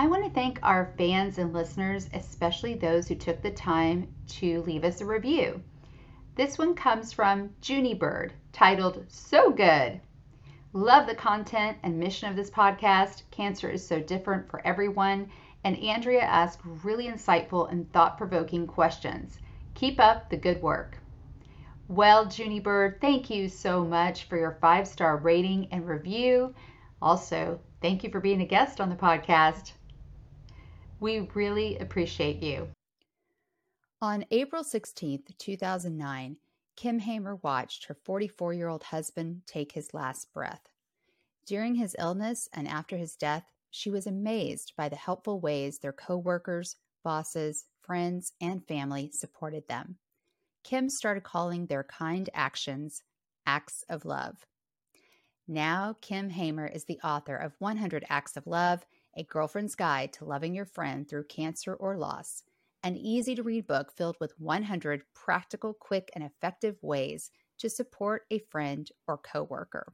I want to thank our fans and listeners, especially those who took the time to leave us a review. This one comes from Junie Bird, titled So Good. Love the content and mission of this podcast. Cancer is so different for everyone, and Andrea asked really insightful and thought provoking questions. Keep up the good work. Well, Junie Bird, thank you so much for your five star rating and review. Also, thank you for being a guest on the podcast. We really appreciate you. On April 16th, 2009, Kim Hamer watched her 44 year old husband take his last breath. During his illness and after his death, she was amazed by the helpful ways their coworkers, bosses, friends, and family supported them. Kim started calling their kind actions acts of love. Now, Kim Hamer is the author of 100 Acts of Love a Girlfriend's Guide to Loving Your Friend Through Cancer or Loss, an easy to read book filled with 100 practical, quick, and effective ways to support a friend or coworker.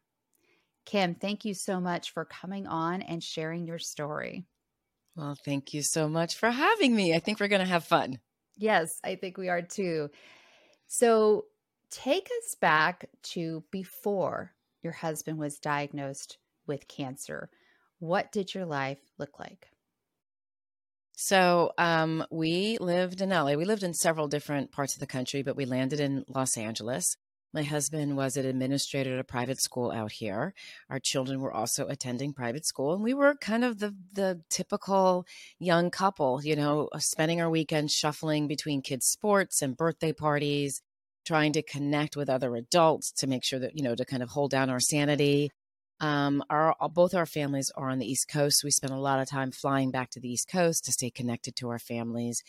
Kim, thank you so much for coming on and sharing your story. Well, thank you so much for having me. I think we're going to have fun. Yes, I think we are too. So, take us back to before your husband was diagnosed with cancer. What did your life look like? So um, we lived in LA. We lived in several different parts of the country, but we landed in Los Angeles. My husband was an administrator at a private school out here. Our children were also attending private school, and we were kind of the the typical young couple, you know, spending our weekends shuffling between kids' sports and birthday parties, trying to connect with other adults to make sure that you know to kind of hold down our sanity. Um, our both our families are on the East Coast. We spent a lot of time flying back to the East Coast to stay connected to our families.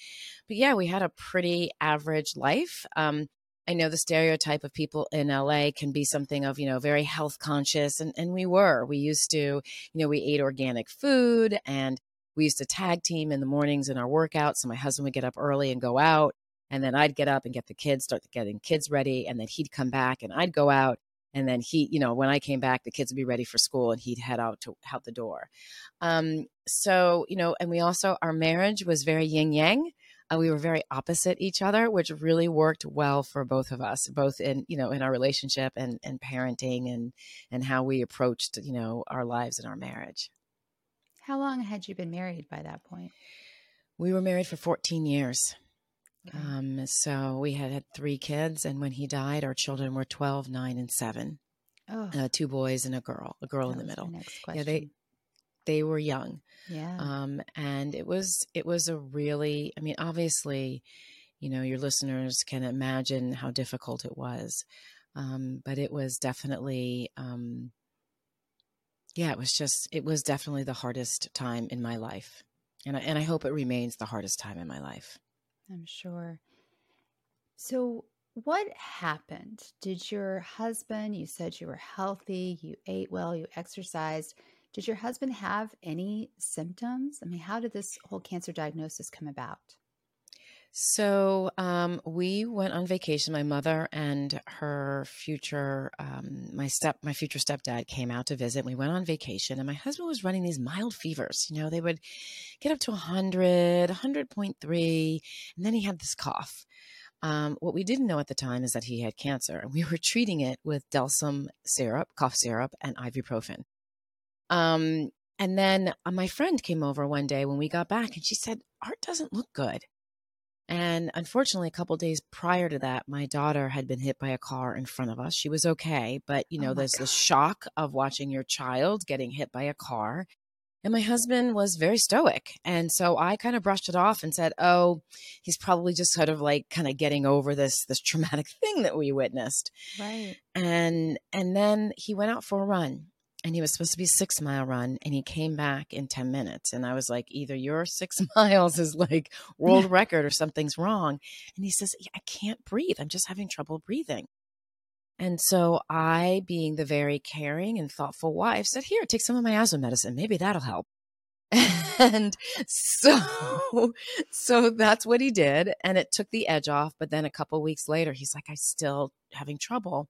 But yeah, we had a pretty average life. Um, I know the stereotype of people in LA can be something of, you know, very health conscious. And, and we were. We used to, you know, we ate organic food and we used to tag team in the mornings in our workouts. So my husband would get up early and go out. And then I'd get up and get the kids, start getting kids ready. And then he'd come back and I'd go out and then he you know when i came back the kids would be ready for school and he'd head out to out the door. Um, so you know and we also our marriage was very yin yang uh, we were very opposite each other which really worked well for both of us both in you know in our relationship and and parenting and and how we approached you know our lives and our marriage. How long had you been married by that point? We were married for 14 years um, so we had had three kids, and when he died, our children were 12, 9, and 7. Oh. Uh, two boys and a girl, a girl that in the middle. Yeah, they they were young. Yeah. Um, and it was it was a really, I mean, obviously, you know, your listeners can imagine how difficult it was. Um, but it was definitely um, yeah, it was just it was definitely the hardest time in my life. And I, and I hope it remains the hardest time in my life. I'm sure. So, what happened? Did your husband, you said you were healthy, you ate well, you exercised. Did your husband have any symptoms? I mean, how did this whole cancer diagnosis come about? So um, we went on vacation. My mother and her future, um, my step, my future stepdad came out to visit. We went on vacation, and my husband was running these mild fevers. You know, they would get up to 100, 100.3, and then he had this cough. Um, what we didn't know at the time is that he had cancer, and we were treating it with Delsym syrup, cough syrup, and ibuprofen. Um, and then uh, my friend came over one day when we got back, and she said, "Art doesn't look good." And unfortunately, a couple days prior to that, my daughter had been hit by a car in front of us. She was okay, but you oh know, oh there's God. the shock of watching your child getting hit by a car. And my husband was very stoic. And so I kind of brushed it off and said, "Oh, he's probably just sort of like kind of getting over this this traumatic thing that we witnessed." Right. And and then he went out for a run. And he was supposed to be six mile run and he came back in 10 minutes. And i was like either your six miles is like world record or something's wrong. And he says i can't breathe. I'm just having trouble breathing. And so i being the very caring and thoughtful wife said here take some of my asthma medicine. Maybe that'll help. And so so that's what he did and it took the edge off. But then a couple weeks later he's like i'm still having trouble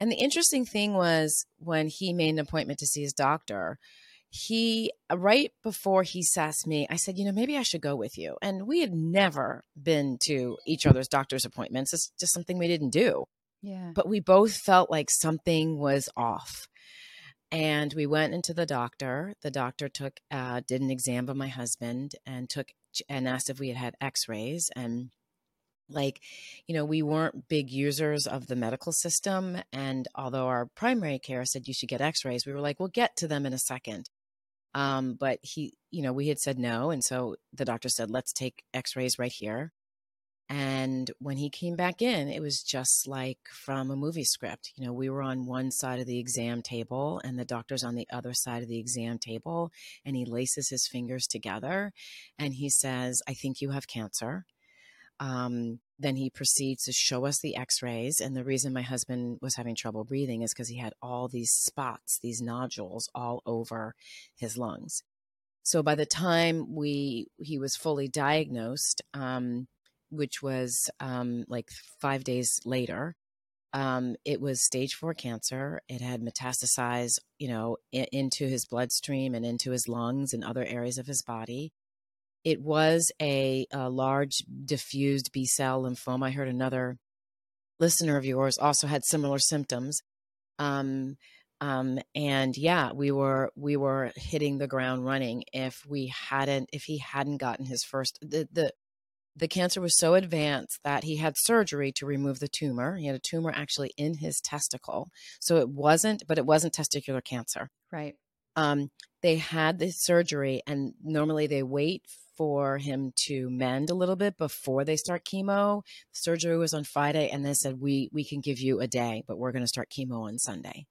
and the interesting thing was when he made an appointment to see his doctor, he, uh, right before he asked me, I said, you know, maybe I should go with you. And we had never been to each other's doctor's appointments. It's just something we didn't do. Yeah. But we both felt like something was off. And we went into the doctor. The doctor took, uh, did an exam of my husband and took, and asked if we had had x rays. And like you know we weren't big users of the medical system and although our primary care said you should get x-rays we were like we'll get to them in a second. Um, but he you know we had said no and so the doctor said let's take x-rays right here. And when he came back in it was just like from a movie script you know we were on one side of the exam table and the doctor's on the other side of the exam table and he laces his fingers together and he says i think you have cancer um, then he proceeds to show us the x rays. And the reason my husband was having trouble breathing is because he had all these spots, these nodules all over his lungs. So by the time we he was fully diagnosed, um, which was um, like five days later, um, it was stage four cancer. It had metastasized, you know, into his bloodstream and into his lungs and other areas of his body. It was a, a large diffused B cell lymphoma. I heard another listener of yours also had similar symptoms. Um, um, and yeah, we were we were hitting the ground running. If we hadn't, if he hadn't gotten his first, the the the cancer was so advanced that he had surgery to remove the tumor. He had a tumor actually in his testicle, so it wasn't, but it wasn't testicular cancer. Right. Um, they had the surgery, and normally they wait for him to mend a little bit before they start chemo. Surgery was on Friday, and they said we we can give you a day, but we're going to start chemo on Sunday.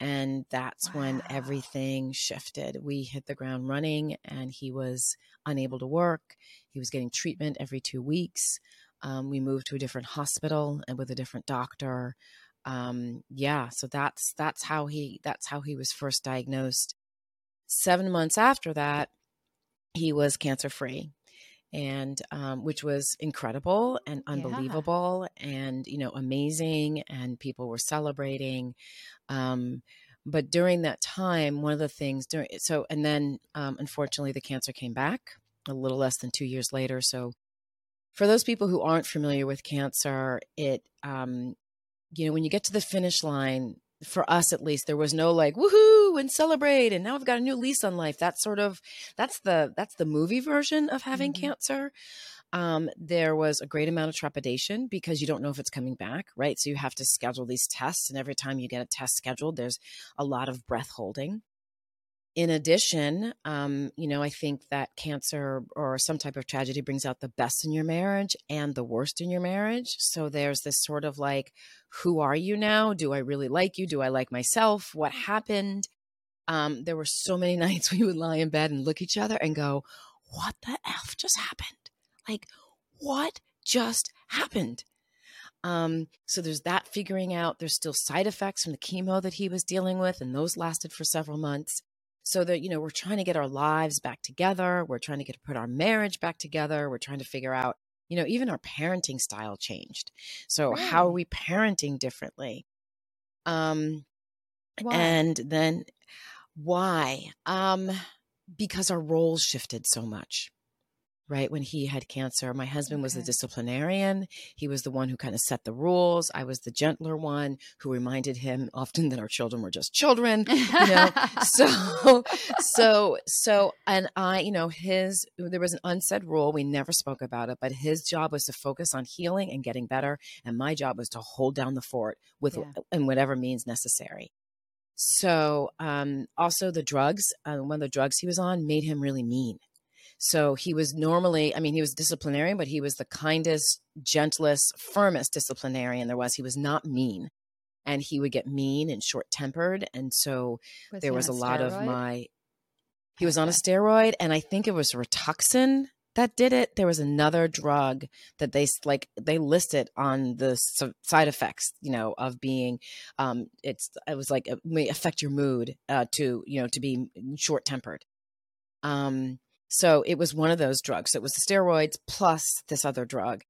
And that's wow. when everything shifted. We hit the ground running, and he was unable to work. He was getting treatment every two weeks. Um, we moved to a different hospital and with a different doctor. Um, yeah, so that's that's how he that's how he was first diagnosed. Seven months after that, he was cancer free and um, which was incredible and unbelievable yeah. and you know amazing and people were celebrating um, but during that time one of the things during so and then um, unfortunately the cancer came back a little less than two years later so for those people who aren't familiar with cancer it um, you know when you get to the finish line for us at least there was no like woohoo and celebrate and now i've got a new lease on life. That's sort of that's the that's the movie version of having mm-hmm. cancer. Um, there was a great amount of trepidation because you don't know if it's coming back right? So you have to schedule these tests and every time you get a test scheduled there's a lot of breath holding in addition, um, you know, I think that cancer or some type of tragedy brings out the best in your marriage and the worst in your marriage. So there's this sort of like, who are you now? Do I really like you? Do I like myself? What happened? Um, there were so many nights we would lie in bed and look each other and go, what the F just happened? Like, what just happened? Um, so there's that figuring out. There's still side effects from the chemo that he was dealing with, and those lasted for several months so that you know we're trying to get our lives back together we're trying to get to put our marriage back together we're trying to figure out you know even our parenting style changed so right. how are we parenting differently um why? and then why um because our roles shifted so much right when he had cancer. My husband okay. was the disciplinarian. He was the one who kind of set the rules. I was the gentler one who reminded him often that our children were just children you know? So so so and i you know his there was an unsaid rule. We never spoke about it but his job was to focus on healing and getting better and my job was to hold down the fort with yeah. in whatever means necessary. So um also the drugs uh, one of the drugs he was on made him really mean so he was normally, I mean, he was disciplinarian, but he was the kindest, gentlest, firmest disciplinarian there was. He was not mean. and he would get mean and short tempered. And so Was there was a lot of my, he was on a steroid, and I think it was Rituxan that did it. There was another drug that they like they listed on the side effects, you know, of being, um, it's it was like it may affect your mood uh, to you know to be short tempered. Um, so it was one of those drugs. So it was the steroids plus this other drug.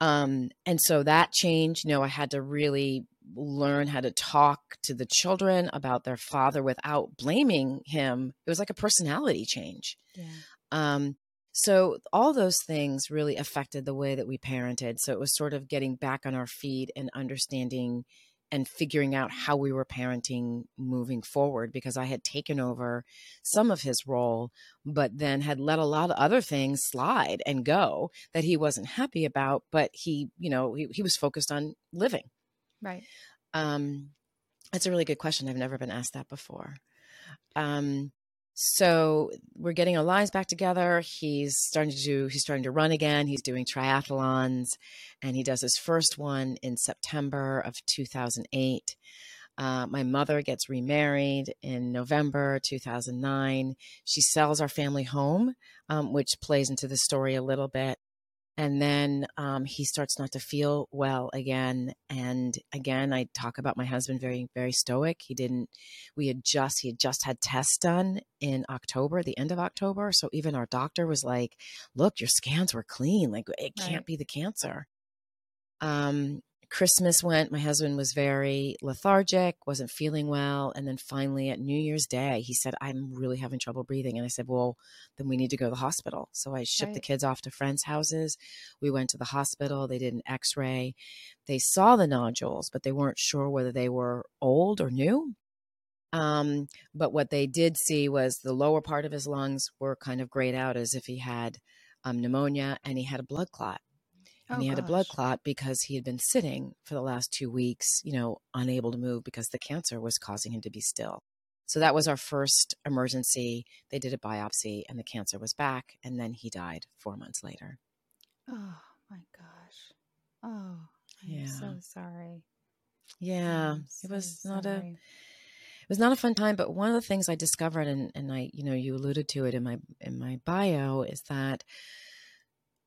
Um, and so that changed. You know, I had to really learn how to talk to the children about their father without blaming him. It was like a personality change. Yeah. Um, so all those things really affected the way that we parented. So it was sort of getting back on our feet and understanding and figuring out how we were parenting moving forward because I had taken over some of his role, but then had let a lot of other things slide and go that he wasn't happy about. But he, you know, he, he was focused on living. Right. Um, that's a really good question. I've never been asked that before. Um, so we're getting our lives back together. He's starting to do, he's starting to run again. He's doing triathlons and he does his first one in September of 2008. Uh, my mother gets remarried in November 2009. She sells our family home, um, which plays into the story a little bit. And then um, he starts not to feel well again. And again, I talk about my husband very, very stoic. He didn't, we had just, he had just had tests done in October, the end of October. So even our doctor was like, look, your scans were clean. Like it can't Right. be the cancer. Um, Christmas went, my husband was very lethargic, wasn't feeling well. And then finally at New Year's Day, he said, I'm really having trouble breathing. And I said, Well, then we need to go to the hospital. So I shipped the kids off to friends' houses. We went to the hospital. They did an x ray. They saw the nodules, but they weren't sure whether they were old or new. Um, but what they did see was the lower part of his lungs were kind of grayed out as if he had um, pneumonia and he had a blood clot and Oh, he had a blood clot because he had been sitting for the last two weeks, you know, unable to move because the cancer was causing him to be still. So that was our first emergency. They did a biopsy and the cancer was back. And then he died four months later. Oh my gosh. Oh, I'm Yeah. so sorry. Yeah. I'm It so was not a it was not a fun time, but one of the things I discovered and, and I, you know, you alluded to it in my in my bio is that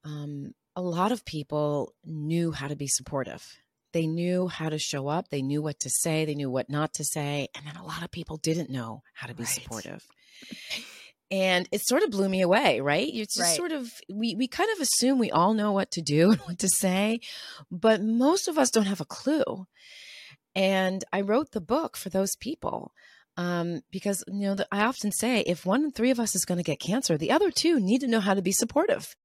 um a lot of people knew how to be supportive. They knew how to show up, they knew what to say, they knew what not to say, and then a lot of people didn't know how to be Right. supportive. And it sort of blew me away, right? It's just Right. sort of we we kind of assume we all know what to do and what to say, but most of us don't have a clue. And I wrote the book for those people um, because you know the, I often say if one in three of us is going to get cancer, the other two need to know how to be supportive.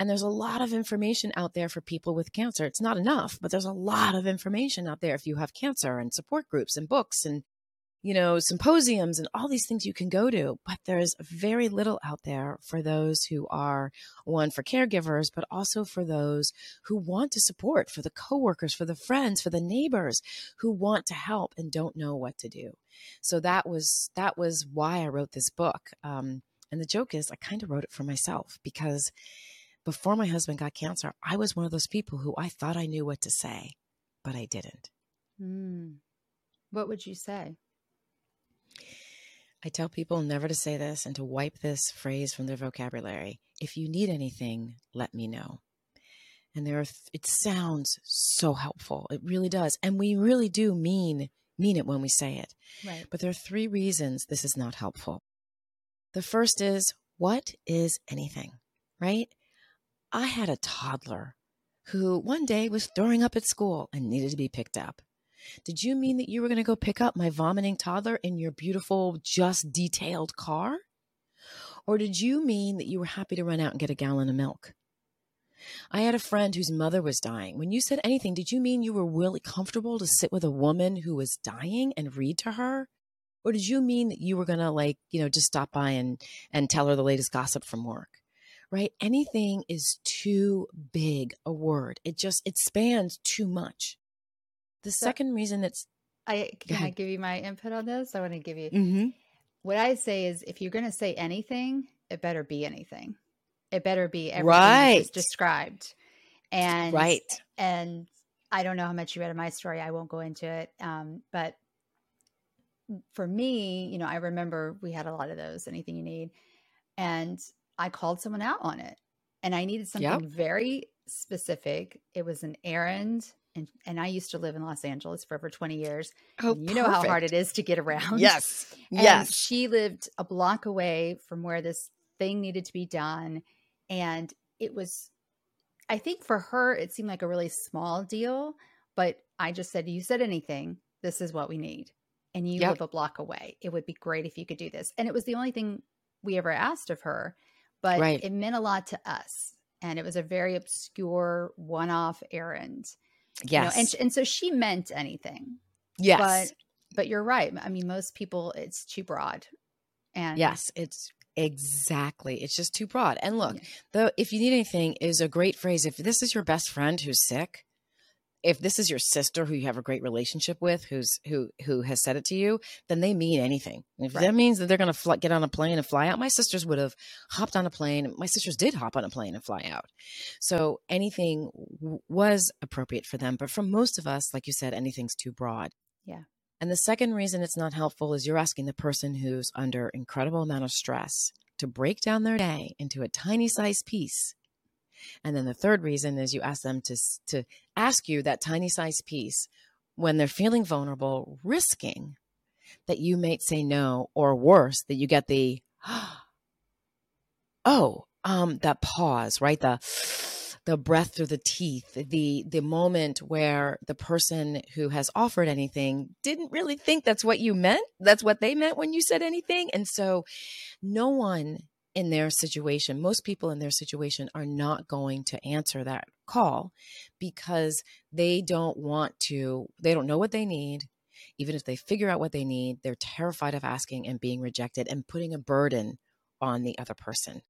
And there's a lot of information out there for people with cancer. It's not enough, but there's a lot of information out there if you have cancer and support groups and books and you know symposiums and all these things you can go to. But there's very little out there for those who are one for caregivers, but also for those who want to support, for the coworkers, for the friends, for the neighbors who want to help and don't know what to do. So that was that was why I wrote this book. Um, and the joke is, I kind of wrote it for myself because before my husband got cancer, I was one of those people who I thought I knew what to say, but I didn't. Mm. What would you say? I tell people never to say this and to wipe this phrase from their vocabulary. If you need anything, let me know. And there are th- it sounds so helpful. It really does. And we really do mean mean it when we say it. Right. But there are three reasons this is not helpful. The first is what is anything, right? I had a toddler who one day was throwing up at school and needed to be picked up. Did you mean that you were going to go pick up my vomiting toddler in your beautiful, just detailed car? Or did you mean that you were happy to run out and get a gallon of milk? I had a friend whose mother was dying. When you said anything, did you mean you were really comfortable to sit with a woman who was dying and read to her? Or did you mean that you were going to like, you know, just stop by and and tell her the latest gossip from work? Right? Anything is too big a word. It just it spans too much. The So- second reason it's I can I give you my input on this? I want to give you mm-hmm. what I say is if you're going to say anything, it better be anything. It better be everything Right. described. And right. and I don't know how much you read of my story. I won't go into it. Um, but for me, you know, I remember we had a lot of those, anything you need. And I called someone out on it. And I needed something yep. very specific. It was an errand. And, and I used to live in Los Angeles for over 20 years. Oh, you know how hard it is to get around. Yes. And yes. She lived a block away from where this thing needed to be done. And it was, I think for her, it seemed like a really small deal. But I just said, You said anything. This is what we need and you yep. live a block away. It would be great if you could do this. And it was the only thing we ever asked of her, but right. it meant a lot to us. And it was a very obscure one off errand. Yes. You know, and, and so she meant anything. Yes. But, but you're right. I mean, most people, it's too broad. And yes, it's exactly. It's just too broad. And look, yeah. though, if you need anything, is a great phrase. If this is your best friend who's sick, if this is your sister who you have a great relationship with who's who who has said it to you then they mean anything. If right. that means that they're going to fl- get on a plane and fly out my sisters would have hopped on a plane my sisters did hop on a plane and fly out. So anything w- was appropriate for them but for most of us like you said anything's too broad. Yeah. And the second reason it's not helpful is you're asking the person who's under incredible amount of stress to break down their day into a tiny size piece and then the third reason is you ask them to, to ask you that tiny size piece when they're feeling vulnerable, risking that you might say no, or worse, that you get the, oh, um, that pause, right? The, the breath through the teeth, the the moment where the person who has offered anything didn't really think that's what you meant. That's what they meant when you said anything. And so no one in their situation, most people in their situation are not going to answer that call because they don't want to, they don't know what they need. Even if they figure out what they need, they're terrified of asking and being rejected and putting a burden on the other person.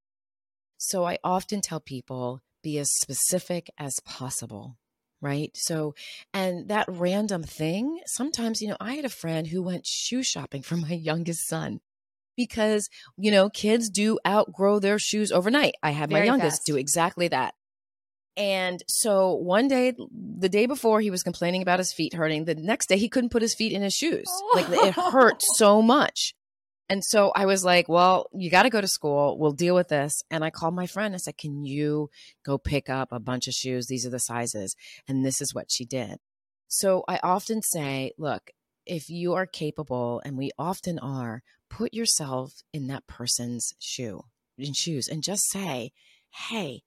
So I often tell people be as specific as possible right? So, and that random thing, sometimes, you know, I had a friend who went shoe shopping for my youngest son because, you know, kids do outgrow their shoes overnight. I had Very my youngest fast. do exactly that. And so one day, the day before, he was complaining about his feet hurting. The next day, he couldn't put his feet in his shoes. Oh. Like it hurt oh. so much. And so I was like, well, you got to go to school. We'll deal with this. And I called my friend. I said, can you go pick up a bunch of shoes? These are the sizes. And this is what she did. So I often say, look, if you are capable, and we often are, put yourself in that person's shoe in shoes and just say, "Hey,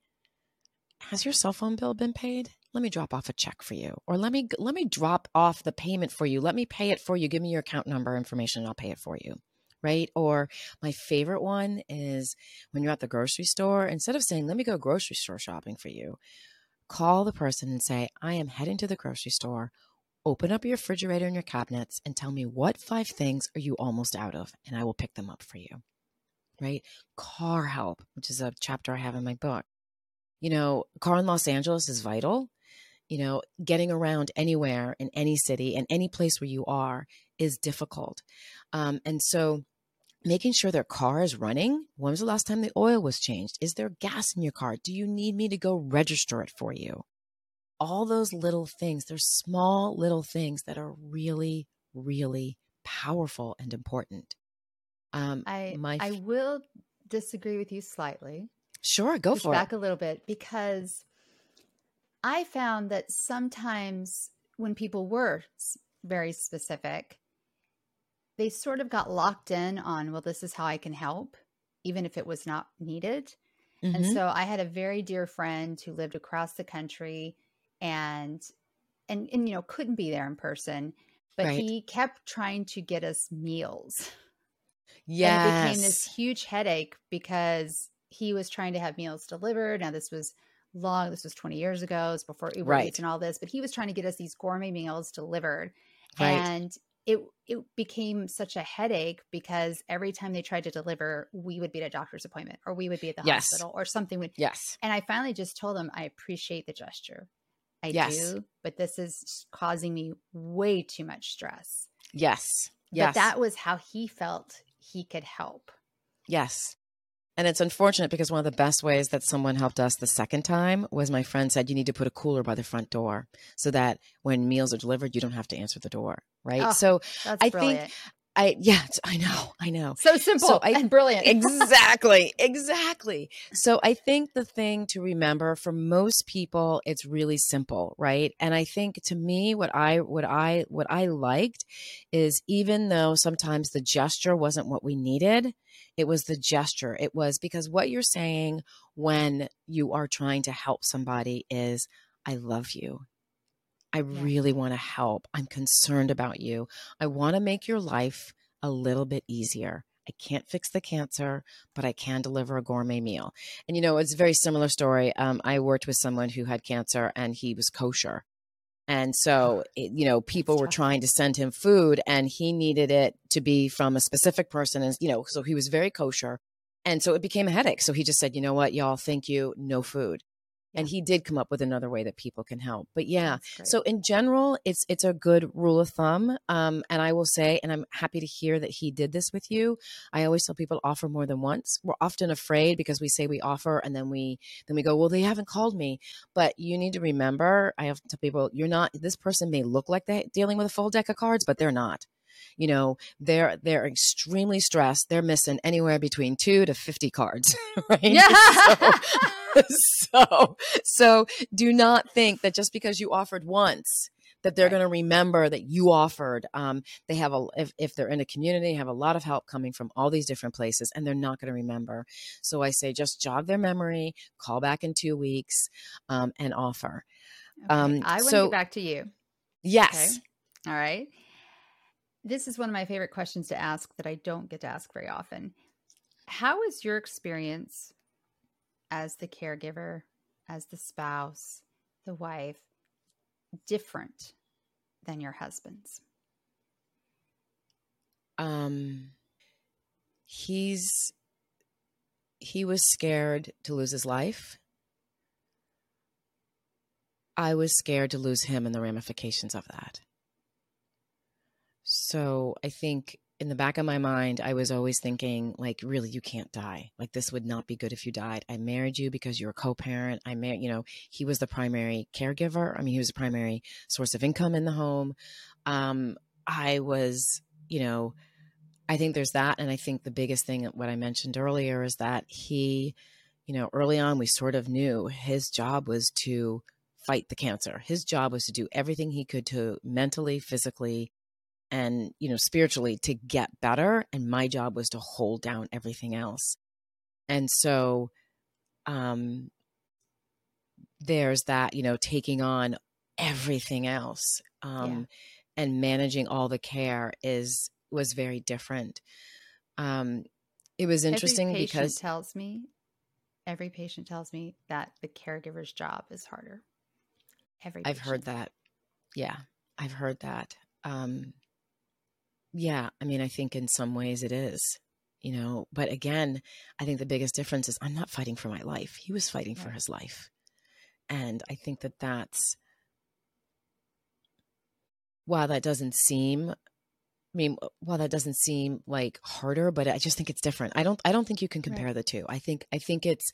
has your cell phone bill been paid? Let me drop off a check for you, or let me let me drop off the payment for you. Let me pay it for you. Give me your account number information, and I'll pay it for you." Right? Or my favorite one is when you're at the grocery store, instead of saying, "Let me go grocery store shopping for you," call the person and say, "I am heading to the grocery store open up your refrigerator and your cabinets and tell me what five things are you almost out of and I will pick them up for you. Right? Car help, which is a chapter I have in my book. You know, car in Los Angeles is vital. You know, getting around anywhere in any city and any place where you are is difficult. Um, and so making sure their car is running. When was the last time the oil was changed? Is there gas in your car? Do you need me to go register it for you? All those little things, they're small little things that are really, really powerful and important. Um, I my I will disagree with you slightly. Sure, go Push for back it. Back a little bit because I found that sometimes when people were very specific, they sort of got locked in on, well, this is how I can help, even if it was not needed. Mm-hmm. And so I had a very dear friend who lived across the country and and and you know couldn't be there in person but right. he kept trying to get us meals yeah it became this huge headache because he was trying to have meals delivered now this was long this was 20 years ago it was before uber right. eats and all this but he was trying to get us these gourmet meals delivered right. and it it became such a headache because every time they tried to deliver, we would be at a doctor's appointment or we would be at the yes. hospital or something would yes. And I finally just told him I appreciate the gesture. I yes. do, but this is causing me way too much stress. Yes. Yes. But that was how he felt he could help. Yes. And it's unfortunate because one of the best ways that someone helped us the second time was my friend said you need to put a cooler by the front door so that when meals are delivered, you don't have to answer the door. Right. Oh, so That's I brilliant. think I yeah, I know, I know. so simple so I- and brilliant. exactly exactly so i think the thing to remember for most people it's really simple right and i think to me what i what i what i liked is even though sometimes the gesture wasn't what we needed it was the gesture it was because what you're saying when you are trying to help somebody is i love you i really want to help i'm concerned about you i want to make your life a little bit easier I can't fix the cancer, but I can deliver a gourmet meal. And you know, it's a very similar story. Um, I worked with someone who had cancer and he was kosher. And so, it, you know, people were trying to send him food and he needed it to be from a specific person. And, you know, so he was very kosher. And so it became a headache. So he just said, you know what, y'all, thank you, no food. And he did come up with another way that people can help. But yeah, so in general, it's it's a good rule of thumb. Um, and I will say, and I'm happy to hear that he did this with you. I always tell people offer more than once. We're often afraid because we say we offer and then we then we go, well, they haven't called me. But you need to remember, I have to tell people, you're not. This person may look like they're dealing with a full deck of cards, but they're not. You know, they're they're extremely stressed. They're missing anywhere between two to fifty cards, right? yeah. So, so so do not think that just because you offered once that they're Right. going to remember that you offered um, they have a if, if they're in a community have a lot of help coming from all these different places and they're not going to remember so i say just jog their memory call back in two weeks um, and offer Okay, um, I want to so- get back to you. yes All right. This is one of my favorite questions to ask that I don't get to ask very often. How is your experience as the caregiver, as the spouse, the wife, different than your husband's? um he's he was scared to lose his life i was scared to lose him and the ramifications of that so i think in the back of my mind i was always thinking like really you can't die like this would not be good if you died i married you because you're a co-parent i married you know he was the primary caregiver i mean he was the primary source of income in the home um i was you know I think there's that. And I think the biggest thing, what I mentioned earlier, is that he, you know, early on, we sort of knew his job was to fight the cancer. His job was to do everything he could to mentally, physically, and, you know, spiritually to get better. And my job was to hold down everything else. And so, um, there's that, you know, taking on everything else. Um, and managing all the care is was very different. Um, it was interesting every because tells me, every patient tells me that the caregiver's job is harder. Every I've heard that. Yeah, I've heard that. Um, yeah, I mean, I think in some ways it is, you know, but again, I think the biggest difference is I'm not fighting for my life. He was fighting for his life. And I think that that's, while that doesn't seem, I mean, while that doesn't seem like harder, but I just think it's different. I don't, I don't think you can Right. compare the two. I think, I think it's,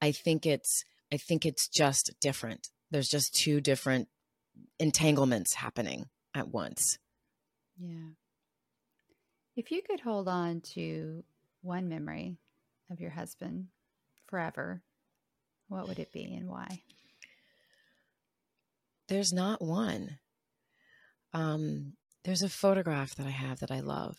I think it's, I think it's just different. There's just two different entanglements happening at once. Yeah. If you could hold on to one memory of your husband forever, what would it be and why? There's not one. Um, there's a photograph that I have that I love,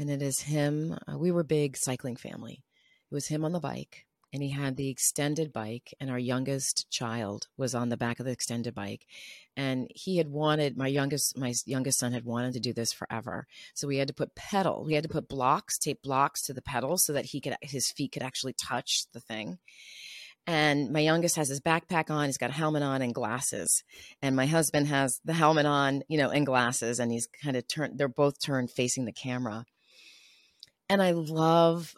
and it is him. Uh, we were big cycling family. It was him on the bike, and he had the extended bike, and our youngest child was on the back of the extended bike. And he had wanted my youngest my youngest son had wanted to do this forever. So we had to put pedal, we had to put blocks, tape blocks to the pedals so that he could his feet could actually touch the thing. And my youngest has his backpack on, he's got a helmet on and glasses. And my husband has the helmet on, you know, and glasses, and he's kind of turned, they're both turned facing the camera. And I love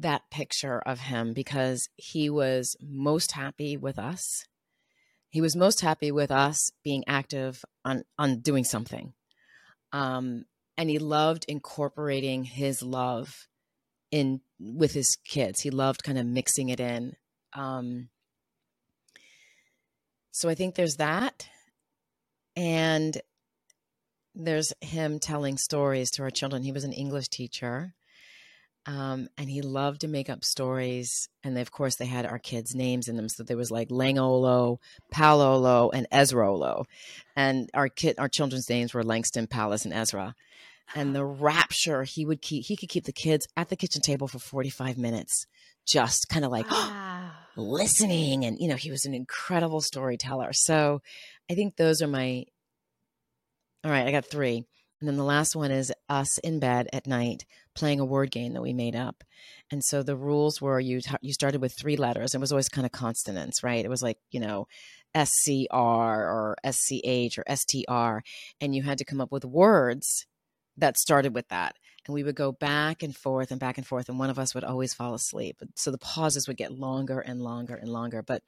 that picture of him because he was most happy with us. He was most happy with us being active on on doing something. Um, and he loved incorporating his love in with his kids. He loved kind of mixing it in. Um, so I think there's that. And there's him telling stories to our children. He was an English teacher. Um, and he loved to make up stories. And they, of course, they had our kids' names in them. So there was like Langolo, Palolo, and Ezrolo. And our kid, our children's names were Langston, Palace, and Ezra. And the rapture he would keep, he could keep the kids at the kitchen table for 45 minutes, just kind of like wow. listening. And, you know, he was an incredible storyteller. So I think those are my, all right, I got three. And then the last one is us in bed at night playing a word game that we made up. And so the rules were you you started with three letters. It was always kind of consonants, right? It was like, you know, SCR or SCH or STR and you had to come up with words that started with that. And we would go back and forth and back and forth and one of us would always fall asleep. So the pauses would get longer and longer and longer, but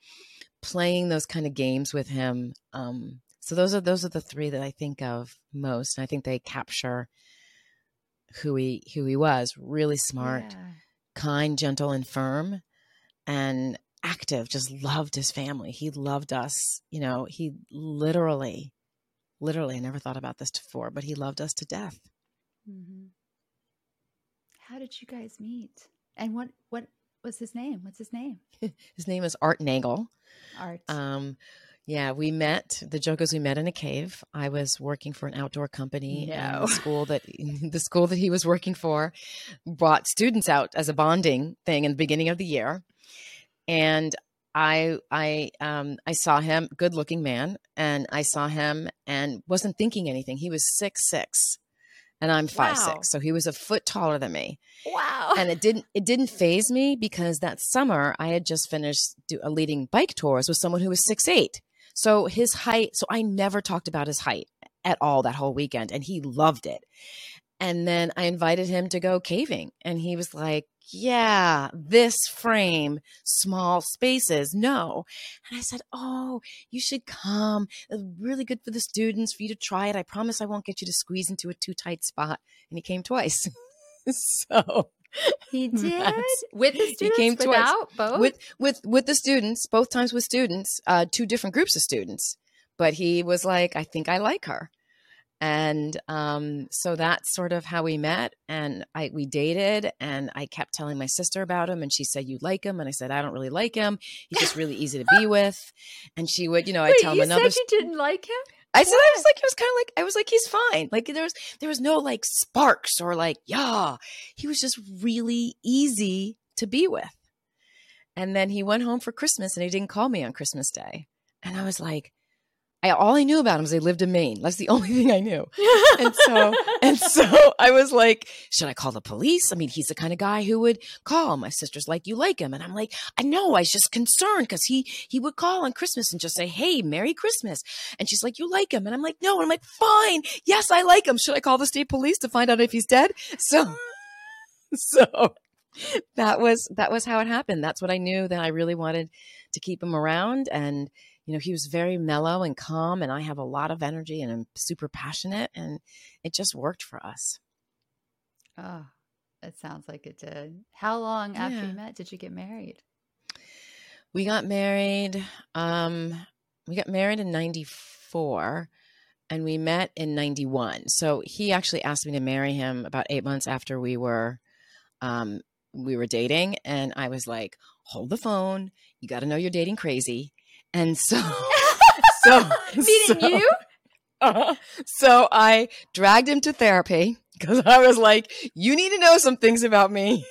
playing those kind of games with him um, so those are those are the three that I think of most. And I think they capture who he who he was. Really smart, yeah. kind, gentle, and firm, and active. Just loved his family. He loved us. You know, he literally, literally. I never thought about this before, but he loved us to death. Mm-hmm. How did you guys meet? And what what was his name? What's his name? his name is Art Nagel. Art. Um, yeah, we met. The joke is we met in a cave. I was working for an outdoor company, no. the school that the school that he was working for brought students out as a bonding thing in the beginning of the year, and I I um I saw him, good looking man, and I saw him and wasn't thinking anything. He was six six, and I'm five wow. six, so he was a foot taller than me. Wow! And it didn't it didn't phase me because that summer I had just finished do, uh, leading bike tours with someone who was six eight. So his height, so I never talked about his height at all that whole weekend, and he loved it. And then I invited him to go caving, and he was like, yeah, this frame, small spaces, no. And I said, Oh, you should come. It's really good for the students for you to try it. I promise I won't get you to squeeze into a too tight spot. And he came twice. so he did with the students. He came without twice. both with with with the students. Both times with students, uh, two different groups of students. But he was like, "I think I like her," and um, so that's sort of how we met. And I we dated, and I kept telling my sister about him, and she said, "You like him?" And I said, "I don't really like him. He's just really easy to be with." And she would, you know, I tell him another. Said you didn't like him. I said I was like, it was kind of like I was like, he's fine. Like there was there was no like sparks or like, yeah. He was just really easy to be with. And then he went home for Christmas and he didn't call me on Christmas Day. And I was like, I, all I knew about him was they lived in Maine. That's the only thing I knew. and so, and so I was like, should I call the police? I mean, he's the kind of guy who would call. My sister's like, you like him. And I'm like, I know. I was just concerned because he, he would call on Christmas and just say, Hey, Merry Christmas. And she's like, you like him. And I'm like, no. And I'm like, fine. Yes, I like him. Should I call the state police to find out if he's dead? So, so that was, that was how it happened. That's what I knew that I really wanted to keep him around. And, you know, he was very mellow and calm, and I have a lot of energy and I'm super passionate, and it just worked for us. Oh, it sounds like it did. How long yeah. after you met did you get married? We got married. Um, we got married in '94, and we met in '91. So he actually asked me to marry him about eight months after we were um, we were dating, and I was like, "Hold the phone. You got to know you're dating crazy." And so, so, meeting so, you? Uh, so I dragged him to therapy because I was like, you need to know some things about me.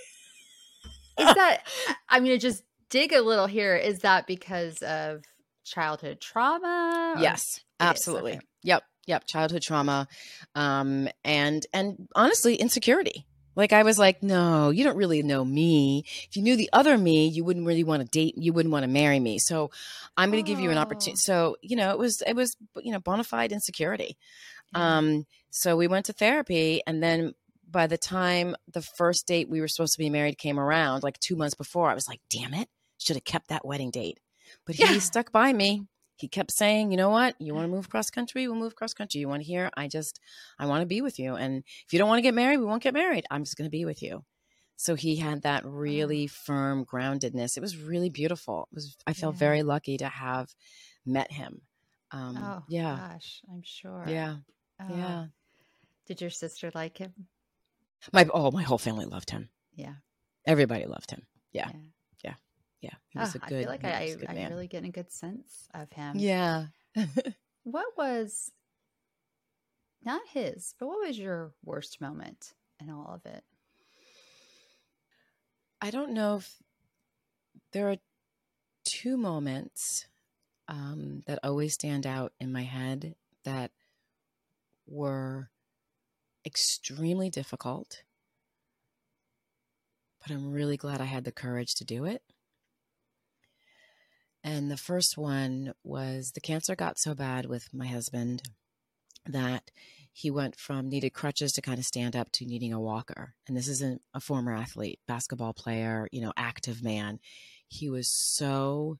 Is that, I'm going to just dig a little here. Is that because of childhood trauma? Yes, absolutely. Okay. Yep. Yep. Childhood trauma. Um, and, and honestly, insecurity. Like I was like, no, you don't really know me. If you knew the other me, you wouldn't really want to date. You wouldn't want to marry me. So I'm going to oh. give you an opportunity. So you know, it was it was you know bona fide insecurity. Um, so we went to therapy, and then by the time the first date we were supposed to be married came around, like two months before, I was like, damn it, should have kept that wedding date. But he stuck by me he kept saying, you know what, you want to move cross country, we'll move cross country. You want to hear, I just, I want to be with you. And if you don't want to get married, we won't get married. I'm just going to be with you. So he had that really firm groundedness. It was really beautiful. It was I felt yeah. very lucky to have met him. Um, oh yeah, gosh, I'm sure. Yeah, oh. yeah. Did your sister like him? My oh, my whole family loved him. Yeah, everybody loved him. Yeah, yeah, yeah. He was oh, a good. I feel like I, I really get a good sense of him. Yeah. what was not his, but what was your worst moment in all of it? I don't know if there are two moments um, that always stand out in my head that were extremely difficult, but I'm really glad I had the courage to do it. And the first one was the cancer got so bad with my husband that he went from needed crutches to kind of stand up to needing a walker. And this isn't a former athlete, basketball player, you know, active man. He was so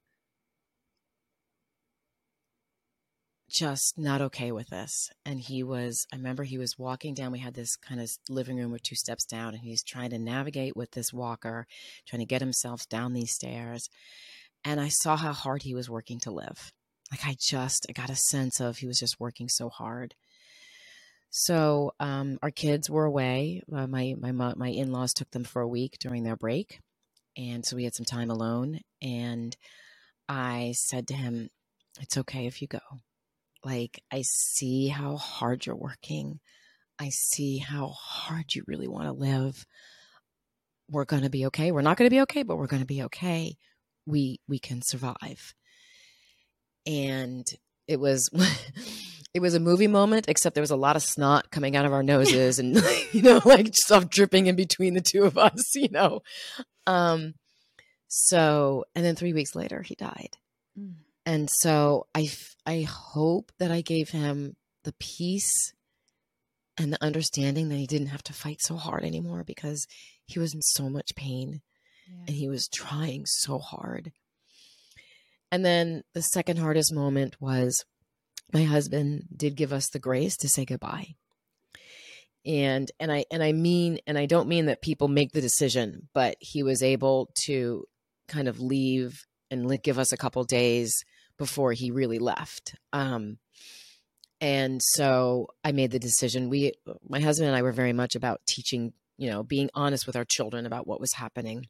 just not okay with this. And he was, I remember he was walking down. We had this kind of living room with two steps down, and he's trying to navigate with this walker, trying to get himself down these stairs. And I saw how hard he was working to live. Like I just, I got a sense of he was just working so hard. So um, our kids were away. Uh, my my my in laws took them for a week during their break, and so we had some time alone. And I said to him, "It's okay if you go. Like I see how hard you're working. I see how hard you really want to live. We're going to be okay. We're not going to be okay, but we're going to be okay. We we can survive." And it was it was a movie moment, except there was a lot of snot coming out of our noses and, you know, like stuff dripping in between the two of us, you know. Um, so, and then three weeks later, he died. Mm. And so I, I hope that I gave him the peace and the understanding that he didn't have to fight so hard anymore because he was in so much pain and he was trying so hard. And then the second hardest moment was my husband did give us the grace to say goodbye. And and i and i mean and i don't mean that people make the decision but he was able to kind of leave and give us a couple days before he really left. Um and so i made the decision. We my husband and i were very much about teaching you know being honest with our children about what was happening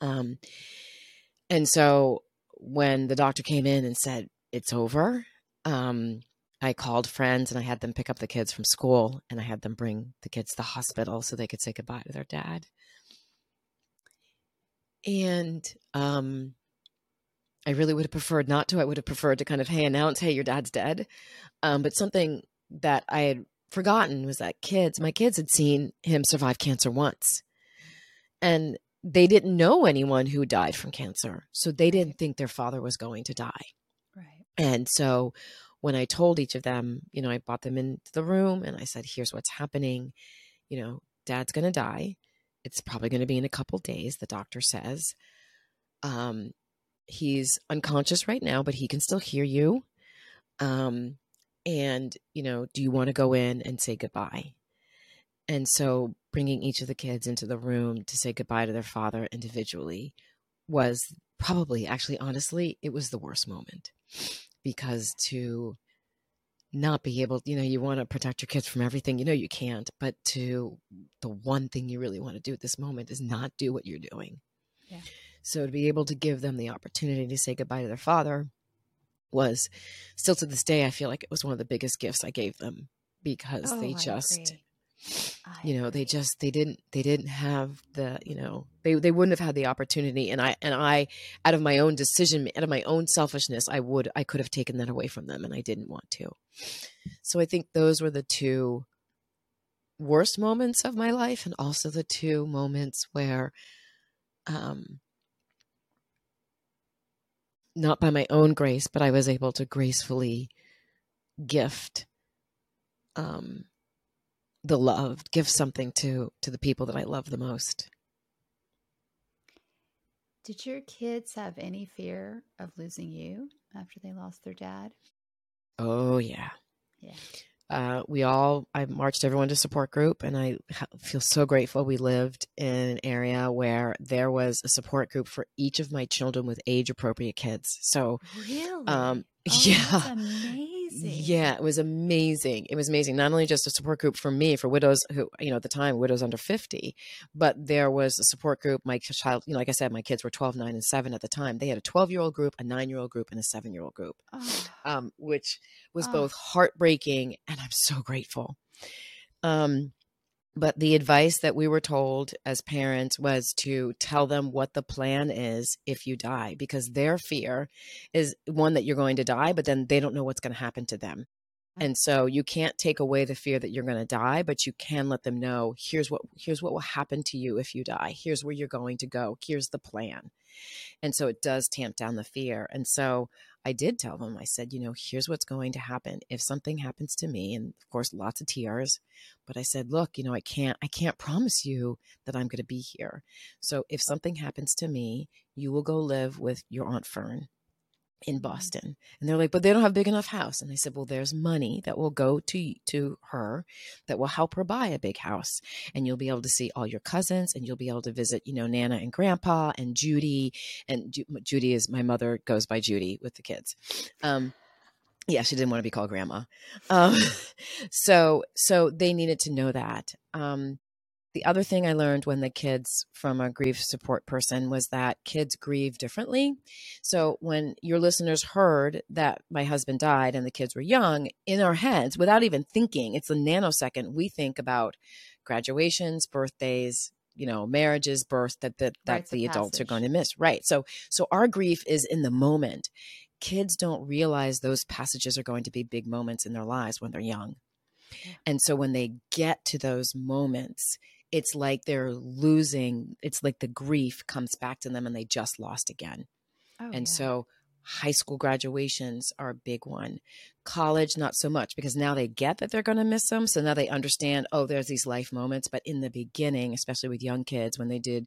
um and so when the doctor came in and said it's over um, I called friends and I had them pick up the kids from school and I had them bring the kids to the hospital so they could say goodbye to their dad. And um, I really would have preferred not to. I would have preferred to kind of, hey, announce, hey, your dad's dead. Um, but something that I had forgotten was that kids, my kids had seen him survive cancer once. And they didn't know anyone who died from cancer. So they didn't think their father was going to die. Right. And so when I told each of them, you know, I brought them into the room and I said, here's what's happening. You know, dad's going to die. It's probably going to be in a couple days, the doctor says. Um, he's unconscious right now, but he can still hear you. Um, and, you know, do you want to go in and say goodbye? And so bringing each of the kids into the room to say goodbye to their father individually was probably, actually, honestly, it was the worst moment because to not be able, you know, you want to protect your kids from everything, you know, you can't, but to the one thing you really want to do at this moment is not do what you're doing. Yeah. So to be able to give them the opportunity to say goodbye to their father was still to this day, I feel like it was one of the biggest gifts I gave them because oh, they just you know they just they didn't they didn't have the you know they they wouldn't have had the opportunity and i and i out of my own decision out of my own selfishness i would i could have taken that away from them and i didn't want to. So i think those were the two worst moments of my life and also the two moments where um not by my own grace but i was able to gracefully gift um the love, give something to to the people that I love the most. Did your kids have any fear of losing you after they lost their dad? Oh yeah. Yeah. uh, we all I marched everyone to support group, and I feel so grateful we lived in an area where there was a support group for each of my children with age appropriate kids. So, really, um, oh, yeah, amazing. Yeah, it was amazing. It was amazing. Not only just a support group for me for widows who, you know, at the time widows under fifty, but there was a support group. My child, you know, like I said, my kids were 12, 9, and seven at the time. They had a twelve year old group, a nine year old group, and a seven year old group, Oh, um, which was Oh. both heartbreaking and I'm so grateful. Um, but the advice that we were told as parents was to tell them what the plan is if you die, because their fear is one that you're going to die, but then they don't know what's going to happen to them. And so you can't take away the fear that you're going to die, but you can let them know here's what here's what will happen to you if you die. Here's where you're going to go. Here's the plan. And so it does tamp down the fear. And so I did tell them, I said, you know, here's what's going to happen if something happens to me. And of course, lots of tears. But I said, look, you know, I can't, I can't promise you that I'm going to be here. So if something happens to me, you will go live with your Aunt Fern in Boston. And they're like, but they don't have a big enough house. And I said, well, there's money that will go to to her that will help her buy a big house. And you'll be able to see all your cousins and you'll be able to visit, you know, Nana and Grandpa and Judy. And Ju- Judy is my mother goes by Judy with the kids. Um, yeah, she didn't want to be called grandma. Um, so, so they needed to know that. Um, the other thing I learned when the kids from a grief support person was that kids grieve differently. So when your listeners heard that my husband died and the kids were young, in our heads, without even thinking, it's a nanosecond, we think about graduations, birthdays, you know, marriages, birth that that, that Rites the adults are going to miss. Right. So so our grief is in the moment. Kids don't realize those passages are going to be big moments in their lives when they're young. And so when they get to those moments, it's like they're losing, it's like the grief comes back to them and they just lost again. Oh, and yeah. so high school graduations are a big one. College, not so much because now they get that they're going to miss them. So now they understand, oh, there's these life moments. But in the beginning, especially with young kids, when they did,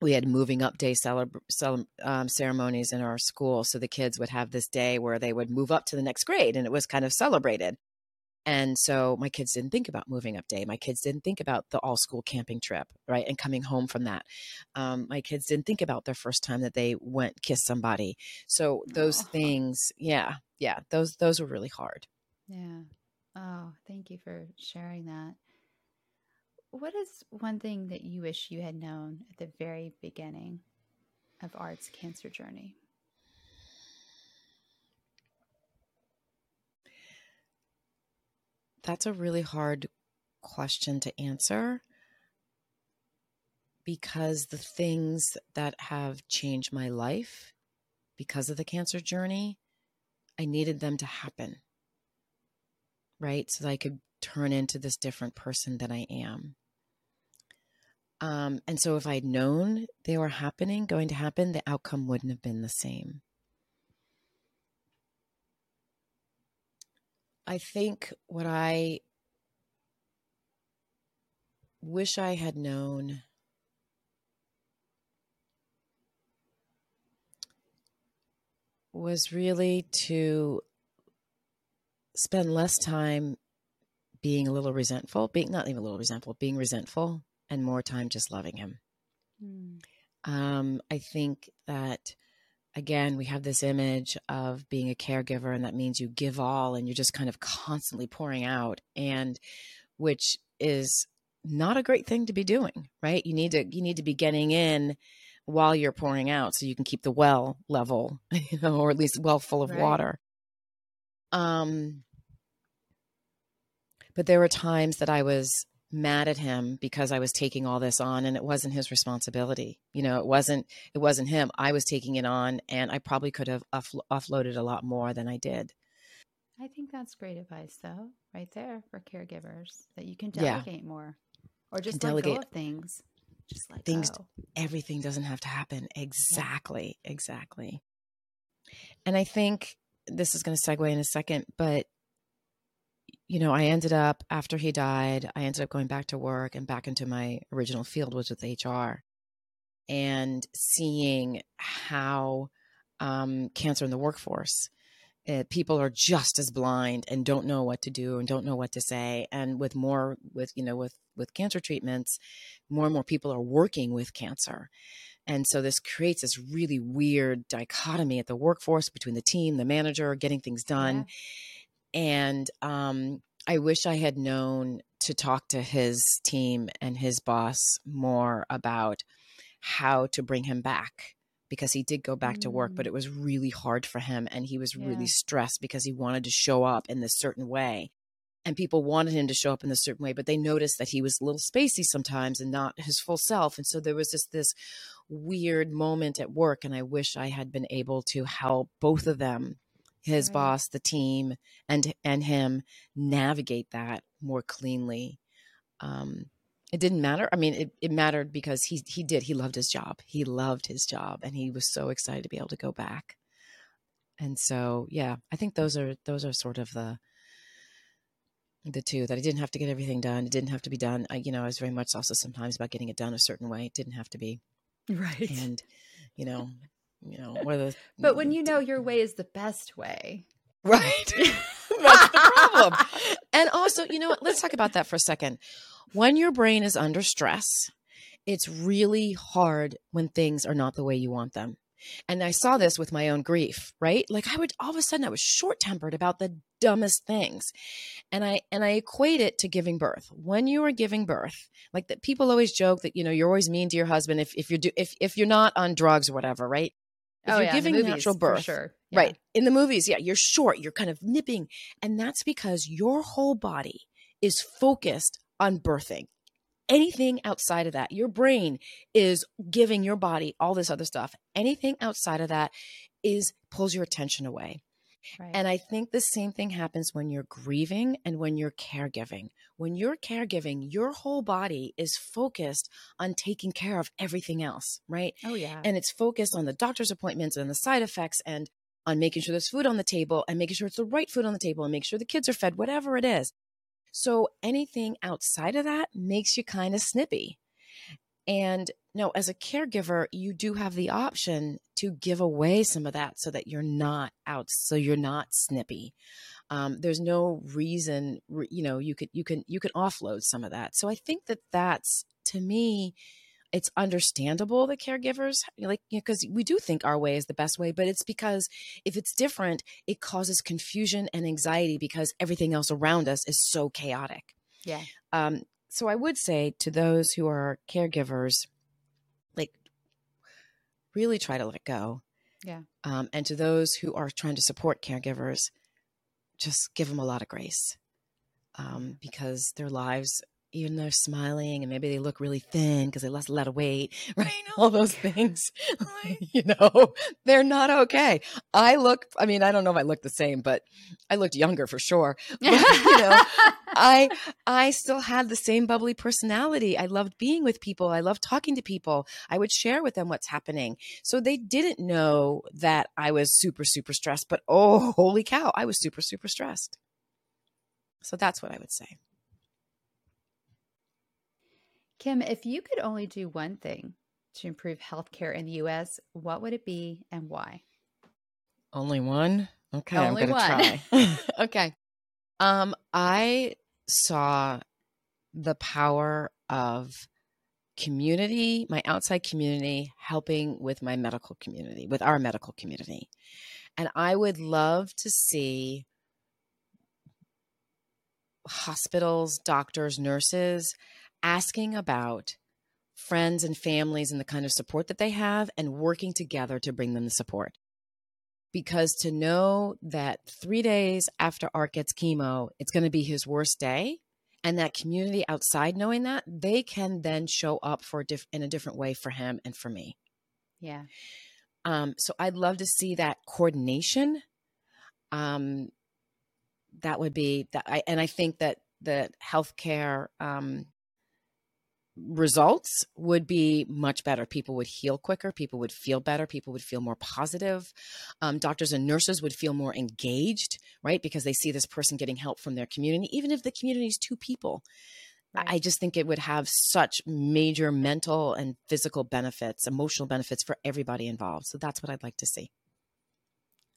we had moving up day celeb- cele- um, ceremonies in our school. So the kids would have this day where they would move up to the next grade and it was kind of celebrated. And so my kids didn't think about moving up day. My kids didn't think about the all school camping trip, right? And coming home from that. Um, my kids didn't think about their first time that they went kiss somebody. So those Aw. things, yeah, yeah, those those were really hard. Yeah. Oh, thank you for sharing that. What is one thing that you wish you had known at the very beginning of Art's cancer journey? That's a really hard question to answer because the things that have changed my life because of the cancer journey, I needed them to happen. Right? So that I could turn into this different person that I am. Um, and so if I'd known they were happening, going to happen, the outcome wouldn't have been the same. I think what I wish I had known was really to spend less time being a little resentful, being not even a little resentful, being resentful, and more time just loving him. Mm. Um, I think that again, we have this image of being a caregiver, and that means you give all and you're just kind of constantly pouring out, and which is not a great thing to be doing, right? You need to you need to be getting in while you're pouring out so you can keep the well level, you know, or at least well full of Right. water. Um but there were times that I was mad at him because I was taking all this on and it wasn't his responsibility. You know, it wasn't it wasn't him. I was taking it on and I probably could have offlo- offloaded a lot more than I did. I think that's great advice, though, right there for caregivers that you can Yeah. delegate more or just Can let go delegate. of things. Just let Things- go. Everything doesn't have to happen. Exactly. Exactly. And I think this is going to segue in a second, but you know, I ended up after he died, I ended up going back to work and back into my original field, which was with HR, and seeing how um, cancer in the workforce uh, people are just as blind and don't know what to do and don't know what to say and with more with you know with with cancer treatments more and more people are working with cancer and so this creates this really weird dichotomy at the workforce between the team the manager getting things done yeah. And um, i wish i had known to talk to his team and his boss more about how to bring him back because he did go back mm. to work, but mm. it was really hard for him. And he was yeah. really stressed because he wanted to show up in this certain way. And people wanted him to show up in this certain way, but they noticed that he was a little spacey sometimes and not his full self. And so there was just this weird moment at work. And I wish I had been able to help both of them, his right. boss, the team, and and him navigate that more cleanly. Um, it didn't matter. I mean, it, it mattered because he he did. He loved his job. He loved his job, and he was so excited to be able to go back. And so, yeah, I think those are those are sort of the the two that I didn't have to get everything done. It didn't have to be done. I, you know, I was very much also sometimes about getting it done a certain way. It didn't have to be right. And you know, you know, whether. But when mm, you know your way is the best way, right? That's the problem. and also, you know what? Let's talk about that for a second when your brain is under stress, it's really hard when things are not the way you want them. And I saw this with my own grief, right? Like I would all of a sudden I was short-tempered about the dumbest things. And I and I equate it to giving birth. When you are giving birth, like that people always joke that you know you're always mean to your husband if if you're do, if if you're not on drugs or whatever, right? If oh, you're yeah, giving movies, natural birth, sure. yeah. right? In the movies, yeah, you're short, you're kind of nipping, and that's because your whole body is focused on birthing. Anything outside of that, your brain is giving your body all this other stuff. Anything outside of that is pulls your attention away. Right. And I think the same thing happens when you're grieving and when you're caregiving. When you're caregiving, your whole body is focused on taking care of everything else, right? Oh, yeah. And it's focused on the doctor's appointments and the side effects and on making sure there's food on the table and making sure it's the right food on the table and make sure the kids are fed, whatever it is. So anything outside of that makes you kind of snippy. And no, as a caregiver, you do have the option to give away some of that so that you're not out, so you're not snippy. Um, there's no reason, you know, you could you can you can offload some of that. So I think that that's to me it's understandable that caregivers like because you know, we do think our way is the best way but it's because if it's different it causes confusion and anxiety because everything else around us is so chaotic yeah um so i would say to those who are caregivers like really try to let go. Yeah. Um and to those who are trying to support caregivers just give them a lot of grace um, because their lives even they're smiling and maybe they look really thin because they lost a lot of weight, right? All those things, you know, they're not okay. I look, I mean, I don't know if I look the same, but I looked younger for sure. But, you know, I, I still had the same bubbly personality. I loved being with people. I loved talking to people. I would share with them what's happening. So they didn't know that I was super, super stressed, but oh, holy cow, I was super, super stressed. So that's what I would say. Kim, if you could only do one thing to improve healthcare in the U.S., what would it be and why? Only one? Okay, only I'm going to try. okay. Um, I saw the power of community, my outside community, helping with my medical community, with our medical community. And I would love to see hospitals, doctors, nurses asking about friends and families and the kind of support that they have and working together to bring them the support. Because to know that three days after Art gets chemo, it's going to be his worst day, and that community outside knowing that, they can then show up for a diff- in a different way for him and for me. Yeah. Um, so I'd love to see that coordination. Um, that would be that. I, and I think that the healthcare um, results would be much better. People would heal quicker. People would feel better. People would feel more positive. Um, doctors and nurses would feel more engaged, right? Because they see this person getting help from their community, even if the community is two people. Right. I just think it would have such major mental and physical benefits, emotional benefits for everybody involved. So that's what I'd like to see.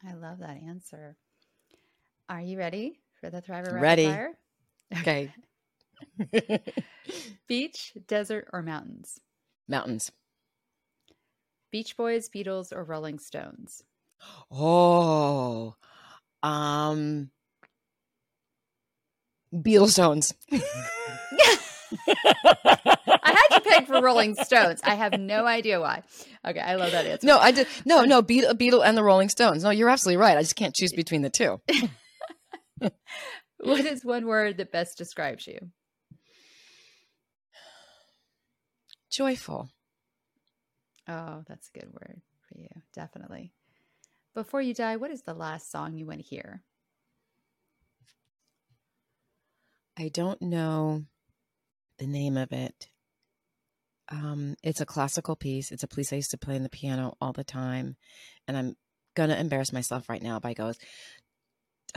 I love that answer. Are you ready for the Thriver Ready. Fire? Okay. Beach, desert, or mountains? Mountains. Beach Boys, Beatles, or Rolling Stones? Oh, um, Beatles, Stones. I had to pick for Rolling Stones. I have no idea why. Okay, I love that answer. No, I did. No, no, Beatle, Beatle and the Rolling Stones. No, you're absolutely right. I just can't choose between the two. What is one word that best describes you? Joyful. Oh, that's a good word for you. Definitely. Before you die, what is the last song you want to hear? I don't know the name of it. Um, it's a classical piece. It's a piece I used to play on the piano all the time, and I'm gonna embarrass myself right now by goes.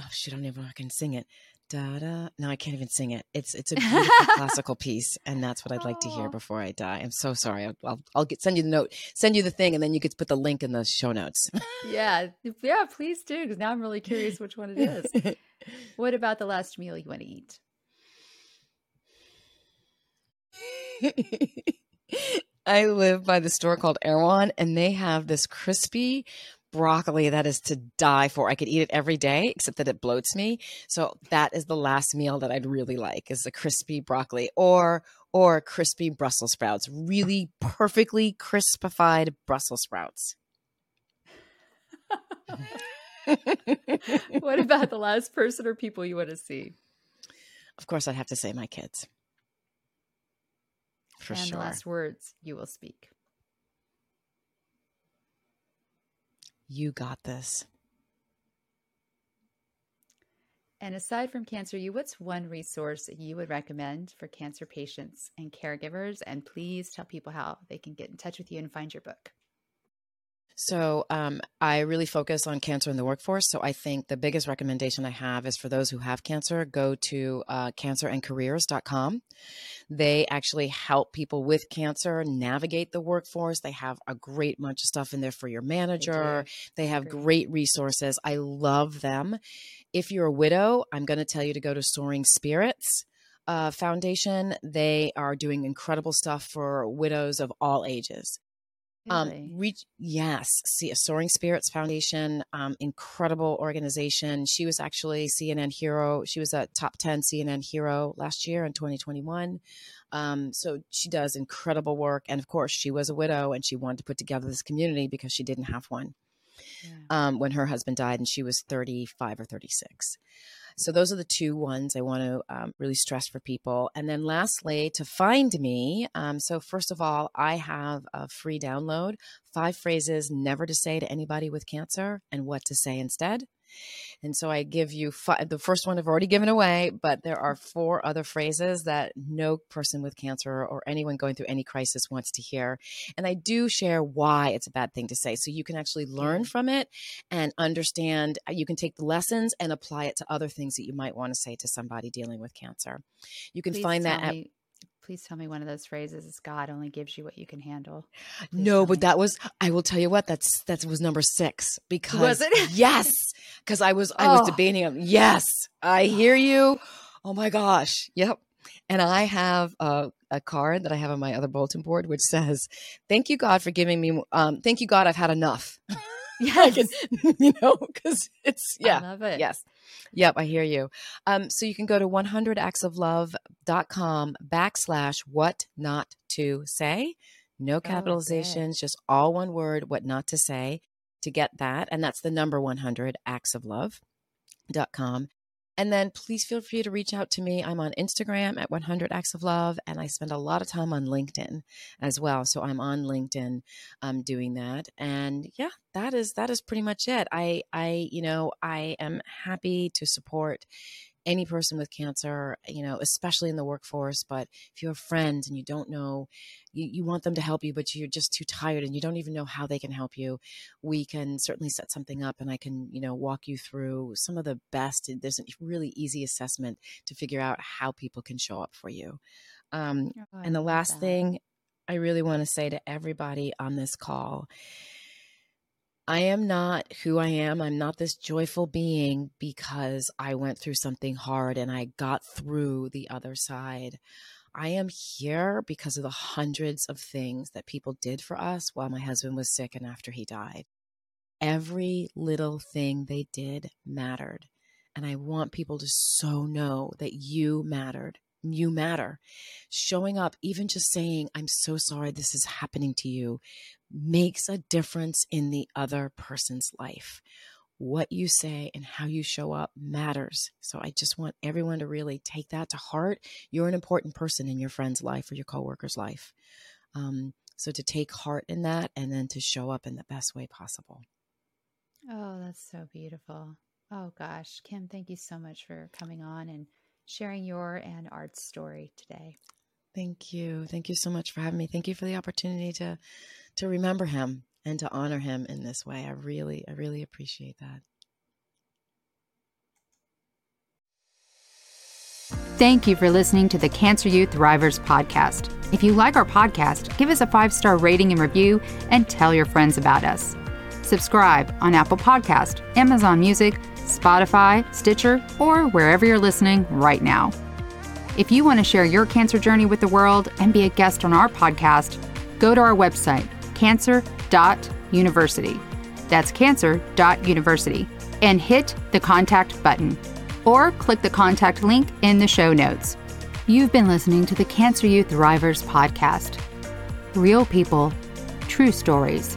Oh shit! I don't even know if I can sing it. Da da. No, I can't even sing it. It's it's a beautiful classical piece, and that's what I'd like to hear Oh. before I die. I'm so sorry. I'll, I'll I'll get send you the note, send you the thing, and then you could put the link in the show notes. Yeah, yeah, please do, because now I'm really curious which one it is. What about the last meal you want to eat? I live by the store called Erewhon, and they have this crispy broccoli that is to die for. I could eat it every day, except that it bloats me. So that is the last meal that I'd really like is the crispy broccoli or or crispy Brussels sprouts. Really perfectly crispified Brussels sprouts. What about the last person or people you want to see? Of course, I'd have to say my kids. For and sure. the last words you will speak. You got this. And aside from Cancer U, what's one resource you would recommend for cancer patients and caregivers? And please tell people how they can get in touch with you and find your book. So um, I really focus on cancer in the workforce. So I think the biggest recommendation I have is for those who have cancer, go to uh, cancerandcareers.com. They actually help people with cancer navigate the workforce. They have a great bunch of stuff in there for your manager. They have Great. great resources. I love them. If you're a widow, I'm going to tell you to go to Soaring Spirits. Uh, Foundation. They are doing incredible stuff for widows of all ages. Really? Um, reach yes, see a Soaring Spirits Foundation, um, incredible organization. She was actually CNN hero. She was a top ten CNN hero last year in 2021. Um, so she does incredible work, and of course, she was a widow, and she wanted to put together this community because she didn't have one Yeah. um, when her husband died, and she was 35 or 36. So those are the two ones I want to um, really stress for people. And then lastly, to find me. Um, so first of all, I have a free download: five phrases never to say to anybody with cancer and what to say instead. And so I give you five, the first one I've already given away, but there are four other phrases that no person with cancer or anyone going through any crisis wants to hear. And I do share why it's a bad thing to say. So you can actually learn from it and understand. uh, You can take the lessons and apply it to other things that you might want to say to somebody dealing with cancer. You can Please find that at me- please tell me one of those phrases is God only gives you what you can handle. Please No, but me. that was I will tell you what that's that was number six because was it? yes because I was I was Oh. debating him. Yes, I hear you. Oh my gosh, yep. And I have a, a card that I have on my other bulletin board which says, "Thank you God for giving me. Um, thank you God, I've had enough." I Yes. can- you know, because it's I yeah. love it. Yes. Yep, I hear you. Um, so you can go to 100actsoflove.com backslash what not to say. No okay. capitalizations, just all one word, what not to say to get that. And that's the number 100actsoflove.com. And then please feel free to reach out to me. I'm on Instagram at 100 Acts of Love, and I spend a lot of time on LinkedIn as well. So I'm on LinkedIn um, doing that. And yeah, that is that is pretty much it. I I you know I am happy to support any person with cancer, you know, especially in the workforce. But if you have friends and you don't know, you, you want them to help you, but you're just too tired and you don't even know how they can help you, we can certainly set something up and I can, you know, walk you through some of the best. There's a really easy assessment to figure out how people can show up for you. Um, Oh, and the last, that. thing I really want to say to everybody on this call I am not who I am. I'm not this joyful being because I went through something hard and I got through the other side. I am here because of the hundreds of things that people did for us while my husband was sick and after he died. Every little thing they did mattered. And I want people to so know that you mattered. You matter. Showing up, even just saying, I'm so sorry this is happening to you, makes a difference in the other person's life. What you say and how you show up matters. So I just want everyone to really take that to heart. You're an important person in your friend's life or your coworker's life. Um, so to take heart in that and then to show up in the best way possible. Oh, that's so beautiful. Oh gosh, Kim, thank you so much for coming on and sharing your and Art's story today. Thank you. Thank you so much for having me. Thank you for the opportunity to to remember him and to honor him in this way. I really I really appreciate that. Thank you for listening to the Cancer U Thrivers podcast. If you like our podcast, give us a five star rating and review and tell your friends about us. Subscribe on Apple Podcast, Amazon Music, Spotify, Stitcher, or wherever you're listening right now. If you want to share your cancer journey with the world and be a guest on our podcast, go to our website, cancer.university. That's cancer.university. And hit the contact button or click the contact link in the show notes. You've been listening to the Cancer U Thrivers podcast. Real people, true stories